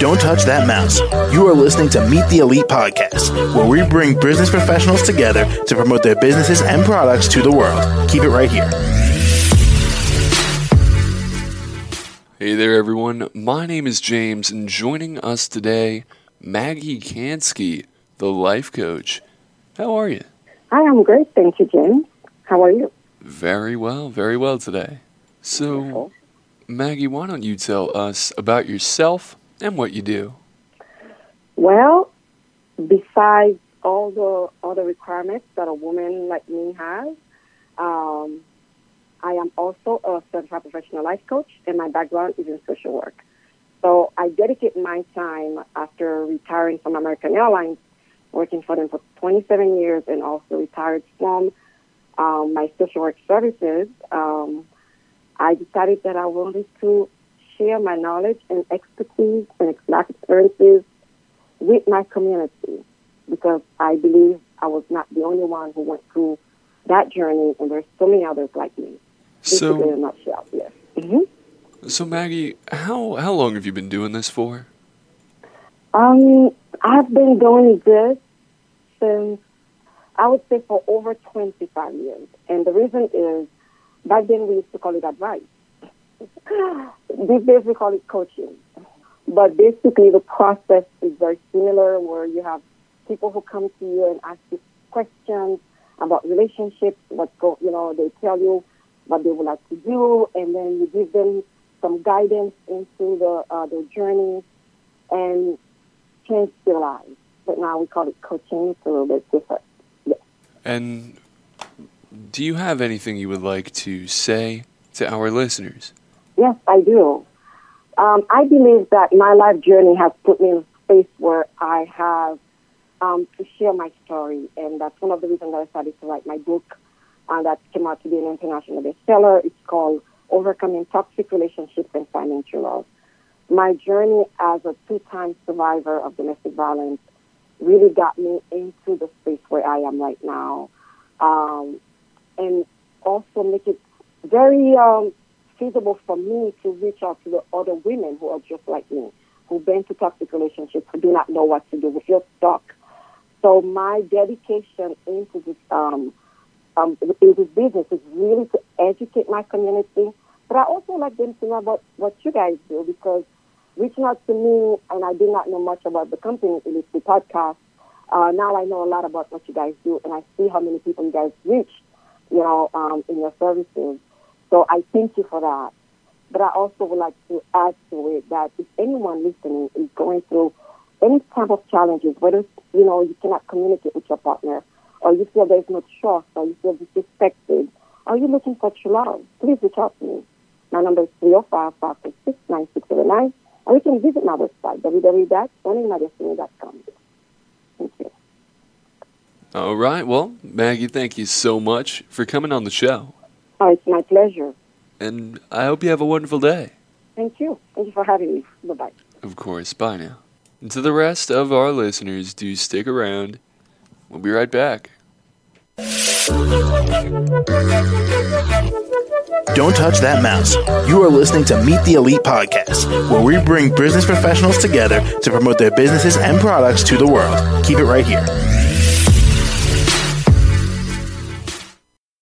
Don't touch that mouse. You are listening to Meet the Elite podcast, where we bring business professionals together to promote their businesses and products to the world. Keep it right here. Hey there, everyone. My name is James, and joining us today, Maggie Kansky, the life coach. How are you? I am great, thank you, James. How are you? Very well, very well today. So, Wonderful. Maggie, why don't you tell us about yourself and what you do? Well, besides all the other requirements that a woman like me has, um, I am also a certified professional life coach, and my background is in social work. So I dedicate my time after retiring from American Airlines, working for them for 27 years, and also retired from um, my social work services. Um, I decided that I wanted to share my knowledge and expertise and life experiences with my community because I believe I was not the only one who went through that journey, and there's so many others like me. Basically, in a So, nutshell, yes. hmm so Maggie, how how long have you been doing this for? Um, I've been doing this since I would say for over 25 years, and the reason is back then we used to call it advice. These days we call it coaching, but basically the process is very similar, where you have people who come to you and ask you questions about relationships, what go, you know, they tell you what they would like to do, and then you give them some guidance into the uh, their journey and change their lives. But now we call it coaching. It's a little bit different. And do you have anything you would like to say to our listeners? Yes, I do. Um, I believe that my life journey has put me in a space where I have um, to share my story, and that's one of the reasons that I started to write my book uh, that came out to be an international bestseller. It's called Overcoming Toxic Relationships and True Love. My journey as a two-time survivor of domestic violence really got me into the space where I am right now, um, and also make it very um, feasible for me to reach out to the other women who are just like me, who've been to toxic relationships, who do not know what to do, who feel stuck. So my dedication into this um, um, in this business is really to educate my community, but I also like them to know about what you guys do because reaching out to me, and I did not know much about the company, it is the Podcast. Uh, now I know a lot about what you guys do, and I see how many people you guys reach, you know, um, in your services. So I thank you for that. But I also would like to add to it that if anyone listening is going through any type of challenges, whether you know you cannot communicate with your partner, or you feel there's no trust, or you feel disrespected, or you're looking for true love, please reach out to me. My number is 305-546-9679, or you can visit my website, www.owningnmydestiny.com. Thank you. All right. Well, Maggie, thank you so much for coming on the show. Oh, it's my pleasure. And I hope you have a wonderful day. Thank you. Thank you for having me. Bye-bye. Of course. Bye now. And to the rest of our listeners, do stick around. We'll be right back. Don't touch that mouse. You are listening to Meet the Elite podcast, where we bring business professionals together to promote their businesses and products to the world. Keep it right here.